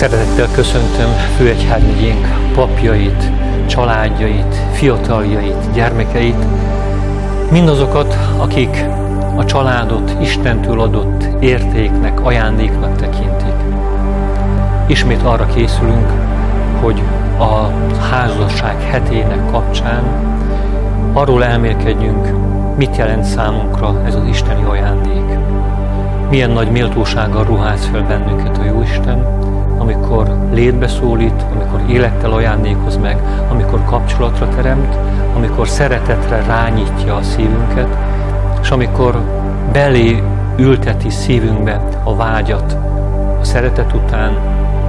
Szeretettel köszöntöm Főegyhármegyénk papjait, családjait, fiataljait, gyermekeit, mindazokat, akik a családot Istentől adott értéknek, ajándéknak tekintik. Ismét arra készülünk, hogy a házasság hetének kapcsán arról elmélkedjünk, mit jelent számunkra ez az isteni ajándék. Milyen nagy méltósággal ruház fel bennünket a Jóisten, amikor létbe szólít, amikor élettel ajándékoz meg, amikor kapcsolatra teremt, amikor szeretetre rányítja a szívünket, és amikor belé ülteti szívünkbe a vágyat a szeretet után,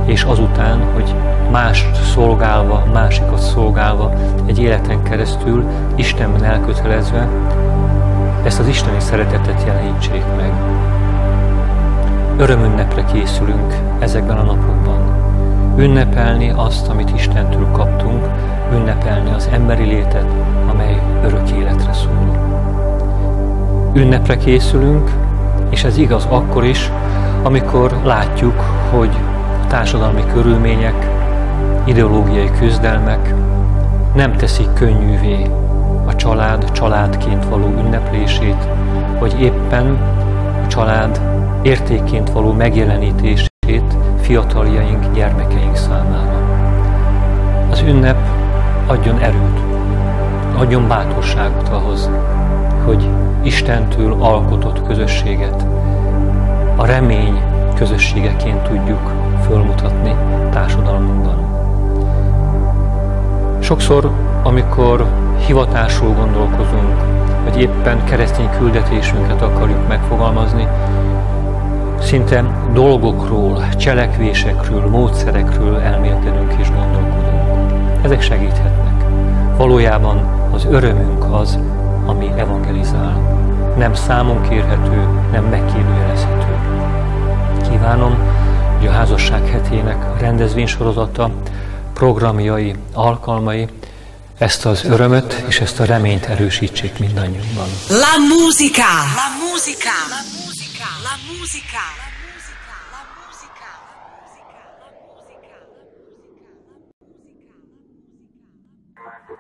és azután, hogy mást szolgálva, másikat szolgálva, egy életen keresztül, Istenben elkötelezve, ezt az isteni szeretetet jelenítsék meg. Örömünnepre készülünk ezekben a napokban. Ünnepelni azt, amit Istentől kaptunk, ünnepelni az emberi létet, amely örök életre szól. Ünnepre készülünk, és ez igaz akkor is, amikor látjuk, hogy társadalmi körülmények, ideológiai küzdelmek nem teszik könnyűvé a család családként való ünneplését, vagy éppen a család értékként való megjelenítését fiataljaink, gyermekeink számára. Az ünnep adjon erőt, adjon bátorságot ahhoz, hogy Istentől alkotott közösséget a remény közösségeként tudjuk fölmutatni társadalmunkban. Sokszor, amikor hivatásról gondolkozunk, vagy éppen keresztény küldetésünket akarjuk megfogalmazni, Szinte dolgokról, cselekvésekről, módszerekről elmélkedünk és gondolkodunk. Ezek segíthetnek. Valójában az örömünk az, ami evangelizál. Nem számon kérhető, nem megkérdőjelezhető. Kívánom, hogy a házasság hetének a rendezvénysorozata, programjai, alkalmai ezt az örömöt és ezt a reményt erősítsék mindannyiunkban. La musica! La musica! música.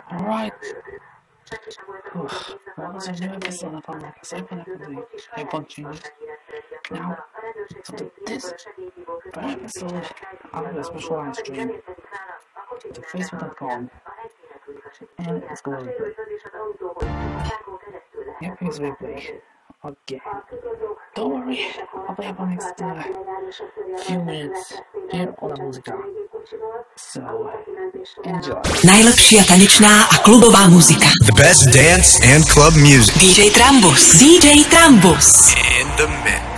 All right. Oof, was. Like I said, when I can I want you now to do this. But I can still have a specialized dream to facebook.com and it's going to be. Yep, here's again. Don't worry, I'll be up on next uh, few minutes here on the music. So, enjoy. Najlepšia tanečná a klubová muzika. The best dance and club music DJ Trambus. DJ Trambus. in the mix.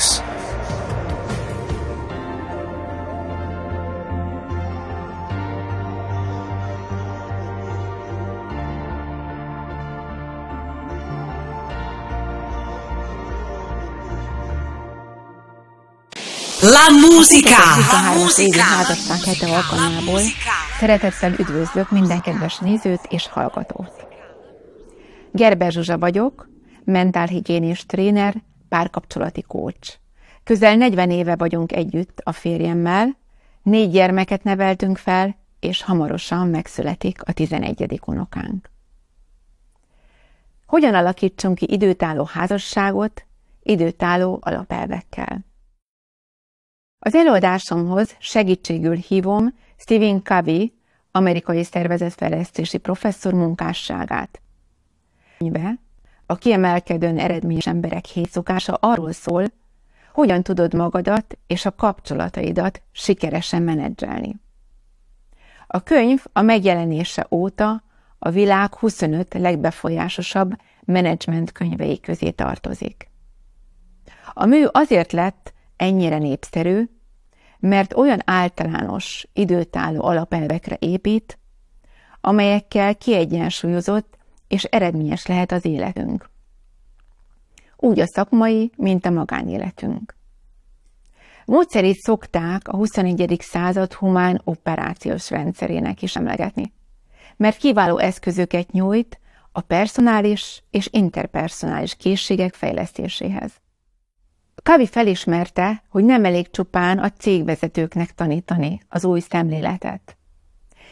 La musica. a évi házasság hete alkalmából szeretettel üdvözlök minden kedves nézőt és hallgatót. Gerber Zsuzsa vagyok, mentálhigiénés tréner, párkapcsolati kócs. Közel 40 éve vagyunk együtt a férjemmel, négy gyermeket neveltünk fel, és hamarosan megszületik a 11. unokánk. Hogyan alakítsunk ki időtálló házasságot, időtálló alapelvekkel? Az előadásomhoz segítségül hívom Stephen Covey, amerikai szervezetfejlesztési professzor munkásságát. Könyve, a kiemelkedően eredményes emberek hét szokása arról szól, hogyan tudod magadat és a kapcsolataidat sikeresen menedzselni. A könyv a megjelenése óta a világ 25 legbefolyásosabb menedzsment könyvei közé tartozik. A mű azért lett ennyire népszerű, mert olyan általános, időtálló alapelvekre épít, amelyekkel kiegyensúlyozott és eredményes lehet az életünk. Úgy a szakmai, mint a magánéletünk. Módszerét szokták a 21. század humán operációs rendszerének is emlegetni, mert kiváló eszközöket nyújt a personális és interpersonális készségek fejlesztéséhez. Kavi felismerte, hogy nem elég csupán a cégvezetőknek tanítani az új szemléletet.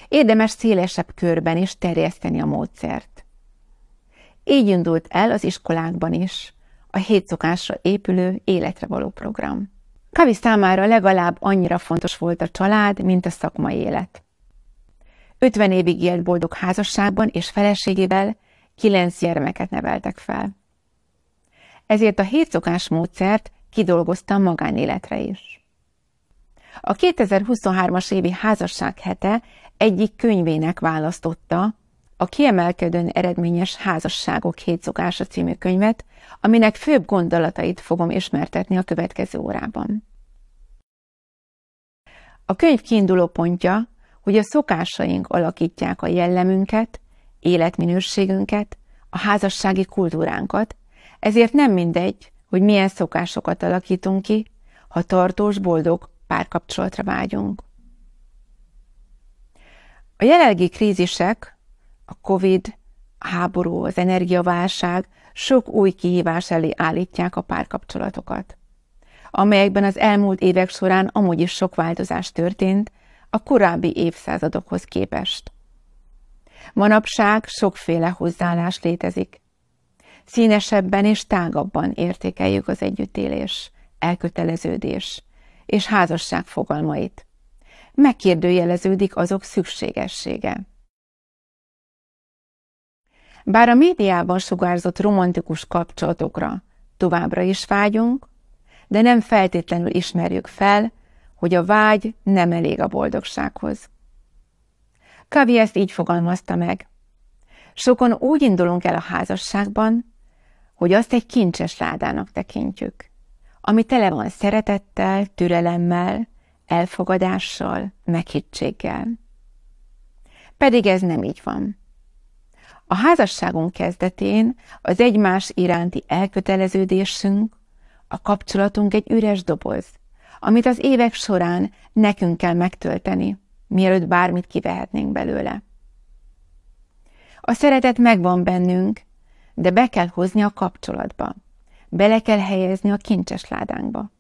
Érdemes szélesebb körben is terjeszteni a módszert. Így indult el az iskolákban is a hétszokásra épülő életre való program. Kavi számára legalább annyira fontos volt a család, mint a szakmai élet. 50 évig élt boldog házasságban és feleségével, kilenc gyermeket neveltek fel. Ezért a hétszokás módszert kidolgoztam magánéletre is. A 2023-as évi házasság hete egyik könyvének választotta a Kiemelkedően eredményes házasságok hétszokása című könyvet, aminek főbb gondolatait fogom ismertetni a következő órában. A könyv kiinduló pontja, hogy a szokásaink alakítják a jellemünket, életminőségünket, a házassági kultúránkat, ezért nem mindegy, hogy milyen szokásokat alakítunk ki, ha tartós, boldog párkapcsolatra vágyunk. A jelenlegi krízisek, a Covid, a háború, az energiaválság sok új kihívás elé állítják a párkapcsolatokat, amelyekben az elmúlt évek során amúgy is sok változás történt a korábbi évszázadokhoz képest. Manapság sokféle hozzáállás létezik. Színesebben és tágabban értékeljük az együttélés, elköteleződés és házasság fogalmait. Megkérdőjeleződik azok szükségessége. Bár a médiában sugárzott romantikus kapcsolatokra továbbra is vágyunk, de nem feltétlenül ismerjük fel, hogy a vágy nem elég a boldogsághoz. Kavi ezt így fogalmazta meg. Sokan úgy indulunk el a házasságban, hogy azt egy kincses ládának tekintjük, ami tele van szeretettel, türelemmel, elfogadással, meghittséggel. Pedig ez nem így van. A házasságunk kezdetén az egymás iránti elköteleződésünk, a kapcsolatunk egy üres doboz, amit az évek során nekünk kell megtölteni, mielőtt bármit kivehetnénk belőle. A szeretet megvan bennünk, de be kell hozni a kapcsolatba, bele kell helyezni a kincses ládánkba.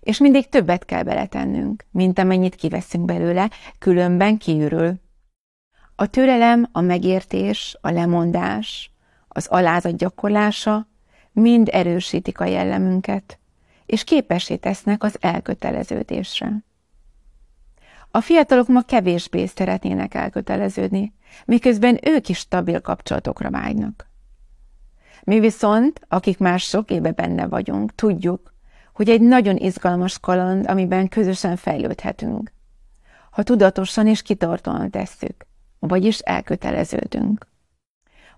És mindig többet kell beletennünk, mint amennyit kiveszünk belőle, különben kiürül. A türelem, a megértés, a lemondás, az alázat gyakorlása mind erősítik a jellemünket, és képessé tesznek az elköteleződésre. A fiatalok ma kevésbé szeretnének elköteleződni, miközben ők is stabil kapcsolatokra vágynak. Mi viszont, akik már sok éve benne vagyunk, tudjuk, hogy egy nagyon izgalmas kaland, amiben közösen fejlődhetünk. Ha tudatosan és kitartóan tesszük, vagyis elköteleződünk.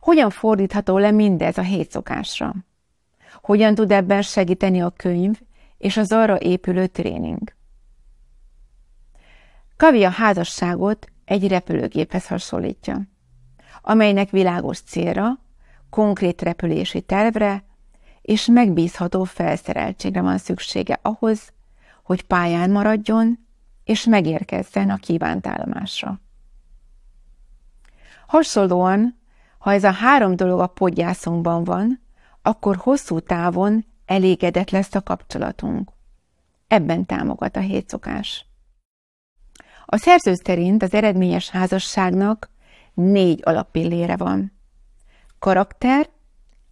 Hogyan fordítható le mindez a hétszokásra? Hogyan tud ebben segíteni a könyv és az arra épülő tréning? Kavi a házasságot egy repülőgéphez hasonlítja, amelynek világos célra, konkrét repülési tervre és megbízható felszereltségre van szüksége ahhoz, hogy pályán maradjon és megérkezzen a kívánt állomásra. Hasonlóan, ha ez a három dolog a podgyászunkban van, akkor hosszú távon elégedett lesz a kapcsolatunk. Ebben támogat a hétszokás. A szerző szerint az eredményes házasságnak négy alappillére van. Karakter,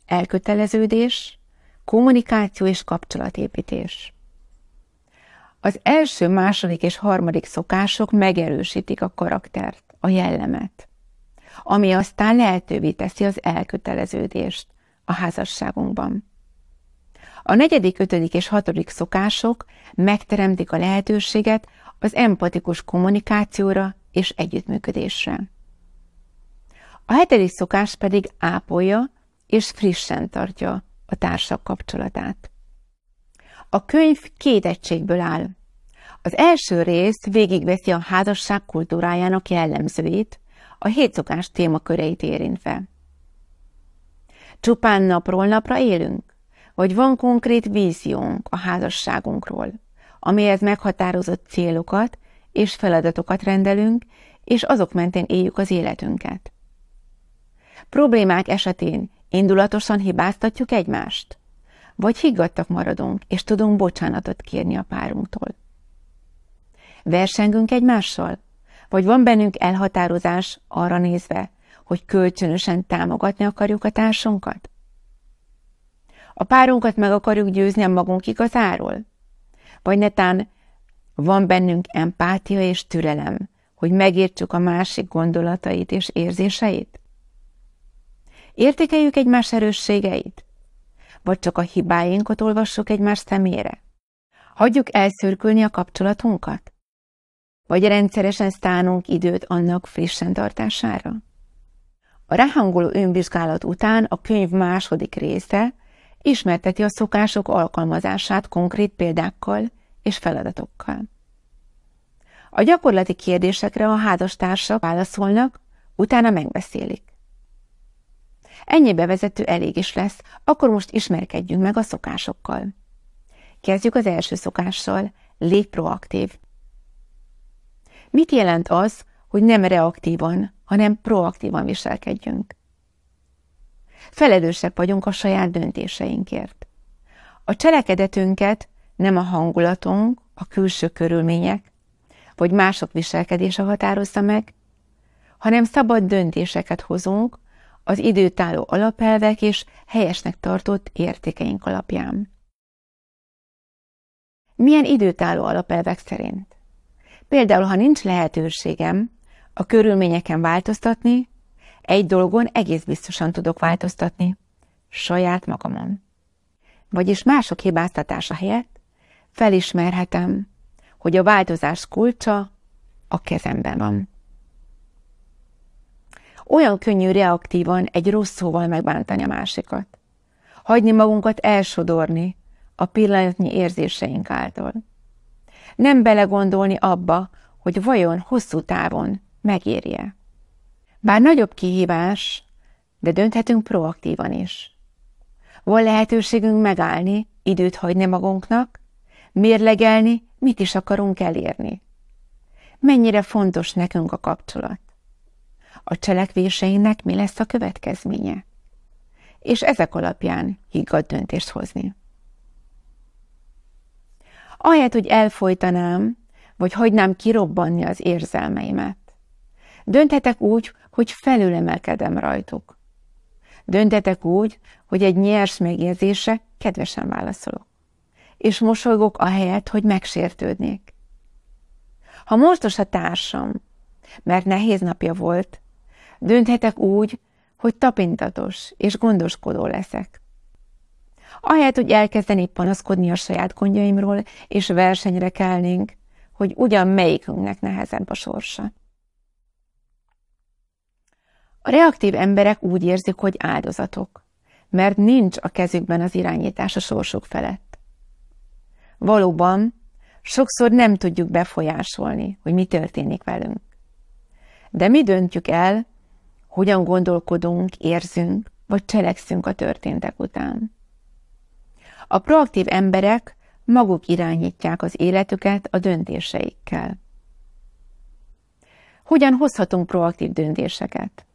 elköteleződés, kommunikáció és kapcsolatépítés. Az első, második és harmadik szokások megerősítik a karaktert, a jellemet, ami aztán lehetővé teszi az elköteleződést a házasságunkban. A negyedik, ötödik és hatodik szokások megteremtik a lehetőséget az empatikus kommunikációra és együttműködésre. A hetedik szokás pedig ápolja és frissen tartja a társak kapcsolatát. A könyv két egységből áll. Az első rész végigveszi a házasság kultúrájának jellemzőit, a hétszokás témaköreit érintve. Csupán napról napra élünk? Vagy van konkrét víziónk a házasságunkról, amihez meghatározott célokat és feladatokat rendelünk, és azok mentén éljük az életünket? Problémák esetén indulatosan hibáztatjuk egymást? vagy higgadtak maradunk, és tudunk bocsánatot kérni a párunktól. Versengünk egymással? Vagy van bennünk elhatározás arra nézve, hogy kölcsönösen támogatni akarjuk a társunkat? A párunkat meg akarjuk győzni a magunk igazáról? Vagy netán van bennünk empátia és türelem, hogy megértsük a másik gondolatait és érzéseit? Értékeljük egymás erősségeit? Vagy csak a hibáinkat olvassuk egymás szemére? Hagyjuk elszürkülni a kapcsolatunkat? Vagy rendszeresen szánunk időt annak frissen tartására? A ráhangoló önvizsgálat után a könyv második része ismerteti a szokások alkalmazását konkrét példákkal és feladatokkal. A gyakorlati kérdésekre a házastársak válaszolnak, utána megbeszélik. Ennyi bevezető elég is lesz, akkor most ismerkedjünk meg a szokásokkal. Kezdjük az első szokással, légy proaktív. Mit jelent az, hogy nem reaktívan, hanem proaktívan viselkedjünk? Feledősek vagyunk a saját döntéseinkért. A cselekedetünket nem a hangulatunk, a külső körülmények, vagy mások viselkedése határozza meg, hanem szabad döntéseket hozunk az időtálló alapelvek és helyesnek tartott értékeink alapján. Milyen időtálló alapelvek szerint? Például, ha nincs lehetőségem a körülményeken változtatni, egy dolgon egész biztosan tudok változtatni, saját magamon. Vagyis mások hibáztatása helyett felismerhetem, hogy a változás kulcsa a kezemben van. Olyan könnyű reaktívan egy rossz szóval megbántani a másikat. Hagyni magunkat elsodorni a pillanatnyi érzéseink által. Nem belegondolni abba, hogy vajon hosszú távon megérje. Bár nagyobb kihívás, de dönthetünk proaktívan is. Van lehetőségünk megállni, időt hagyni magunknak, mérlegelni, mit is akarunk elérni. Mennyire fontos nekünk a kapcsolat. A cselekvéseinek mi lesz a következménye? És ezek alapján higgadt döntést hozni. Ahelyett, hogy elfolytanám, vagy hagynám kirobbanni az érzelmeimet. Dönthetek úgy, hogy felülemelkedem rajtuk. Döntetek úgy, hogy egy nyers megjegyzése kedvesen válaszolok. És mosolygok ahelyett, hogy megsértődnék. Ha mostos a társam, mert nehéz napja volt, dönthetek úgy, hogy tapintatos és gondoskodó leszek. Ahelyett, hogy elkezdenék panaszkodni a saját gondjaimról, és versenyre kelnénk, hogy ugyan melyikünknek nehezebb a sorsa. A reaktív emberek úgy érzik, hogy áldozatok, mert nincs a kezükben az irányítás a sorsuk felett. Valóban, sokszor nem tudjuk befolyásolni, hogy mi történik velünk. De mi döntjük el, hogyan gondolkodunk, érzünk, vagy cselekszünk a történtek után. A proaktív emberek maguk irányítják az életüket a döntéseikkel. Hogyan hozhatunk proaktív döntéseket?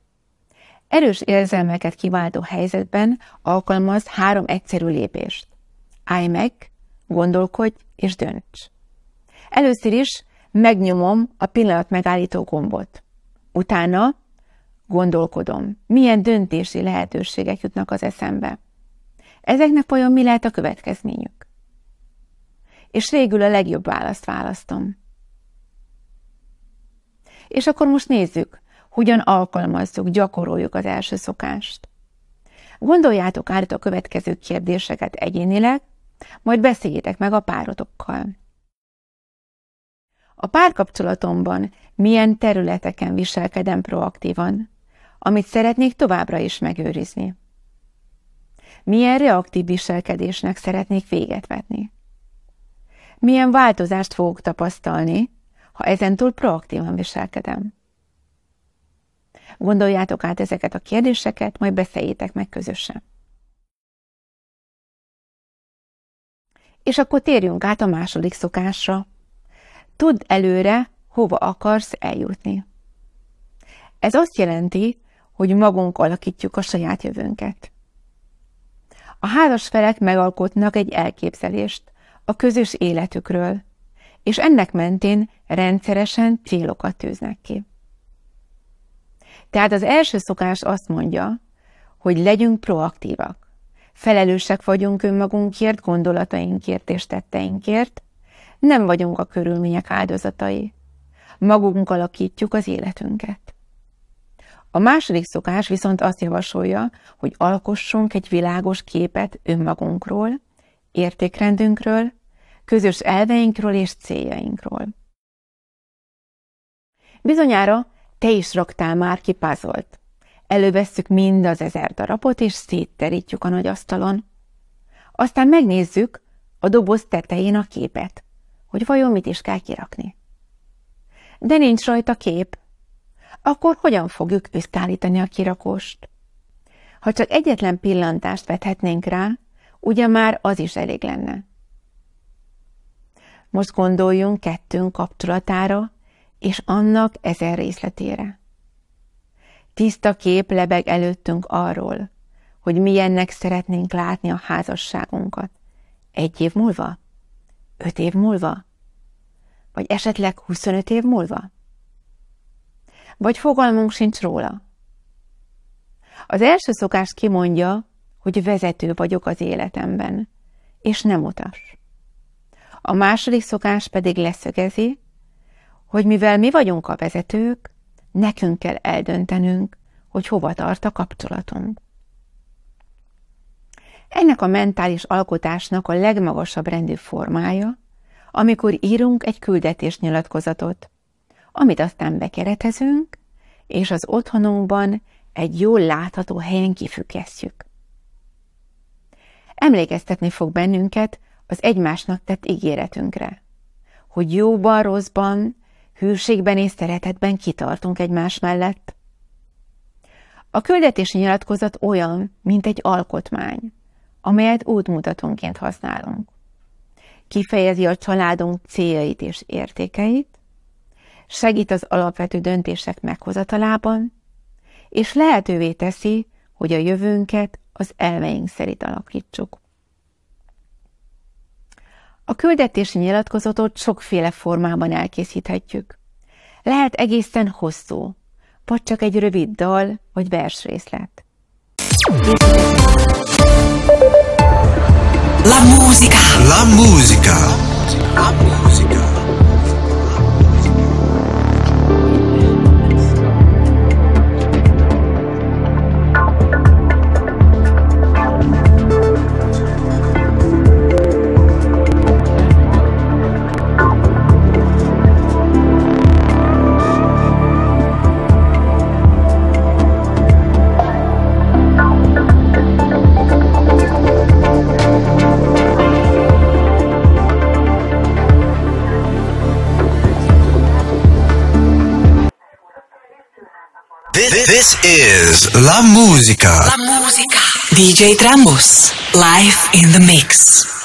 Erős érzelmeket kiváltó helyzetben alkalmaz három egyszerű lépést. Állj meg, gondolkodj és dönts. Először is megnyomom a pillanat megállító gombot. Utána gondolkodom, milyen döntési lehetőségek jutnak az eszembe. Ezeknek vajon mi lehet a következményük? És végül a legjobb választ választom. És akkor most nézzük, hogyan alkalmazzuk, gyakoroljuk az első szokást. Gondoljátok át a következő kérdéseket egyénileg, majd beszéljétek meg a párotokkal. A párkapcsolatomban milyen területeken viselkedem proaktívan, amit szeretnék továbbra is megőrizni? Milyen reaktív viselkedésnek szeretnék véget vetni? Milyen változást fogok tapasztalni, ha ezentúl proaktívan viselkedem? Gondoljátok át ezeket a kérdéseket, majd beszéljétek meg közösen. És akkor térjünk át a második szokásra. Tudd előre, hova akarsz eljutni. Ez azt jelenti, hogy magunk alakítjuk a saját jövőnket. A házas felek megalkotnak egy elképzelést a közös életükről, és ennek mentén rendszeresen célokat tűznek ki. Tehát az első szokás azt mondja, hogy legyünk proaktívak. Felelősek vagyunk önmagunkért, gondolatainkért és tetteinkért, nem vagyunk a körülmények áldozatai. Magunk alakítjuk az életünket. A második szokás viszont azt javasolja, hogy alkossunk egy világos képet önmagunkról, értékrendünkről, közös elveinkről és céljainkról. Bizonyára te is raktál már ki puzzle Elővesszük mind az ezer darabot, és szétterítjük a nagy asztalon. Aztán megnézzük a doboz tetején a képet, hogy vajon mit is kell kirakni. De nincs rajta kép. Akkor hogyan fogjuk összeállítani a kirakóst? Ha csak egyetlen pillantást vethetnénk rá, ugye már az is elég lenne. Most gondoljunk kettőnk kapcsolatára, és annak ezer részletére. Tiszta kép lebeg előttünk arról, hogy milyennek szeretnénk látni a házasságunkat. Egy év múlva? Öt év múlva? Vagy esetleg 25 év múlva? Vagy fogalmunk sincs róla? Az első szokás kimondja, hogy vezető vagyok az életemben, és nem utas. A második szokás pedig leszögezi, hogy mivel mi vagyunk a vezetők, nekünk kell eldöntenünk, hogy hova tart a kapcsolatunk. Ennek a mentális alkotásnak a legmagasabb rendű formája, amikor írunk egy küldetésnyilatkozatot, amit aztán bekeretezünk, és az otthonunkban egy jól látható helyen kifüggesztjük. Emlékeztetni fog bennünket az egymásnak tett ígéretünkre, hogy jóban, rosszban, hűségben és szeretetben kitartunk egymás mellett. A küldetési nyilatkozat olyan, mint egy alkotmány, amelyet útmutatónként használunk. Kifejezi a családunk céljait és értékeit, segít az alapvető döntések meghozatalában, és lehetővé teszi, hogy a jövőnket az elveink szerint alakítsuk. A küldetési nyilatkozatot sokféle formában elkészíthetjük. Lehet egészen hosszú, vagy csak egy rövid dal vagy versrészlet. La musica. La musica. La musica. This is La Musica. La Musica. DJ Trambus, live in the mix.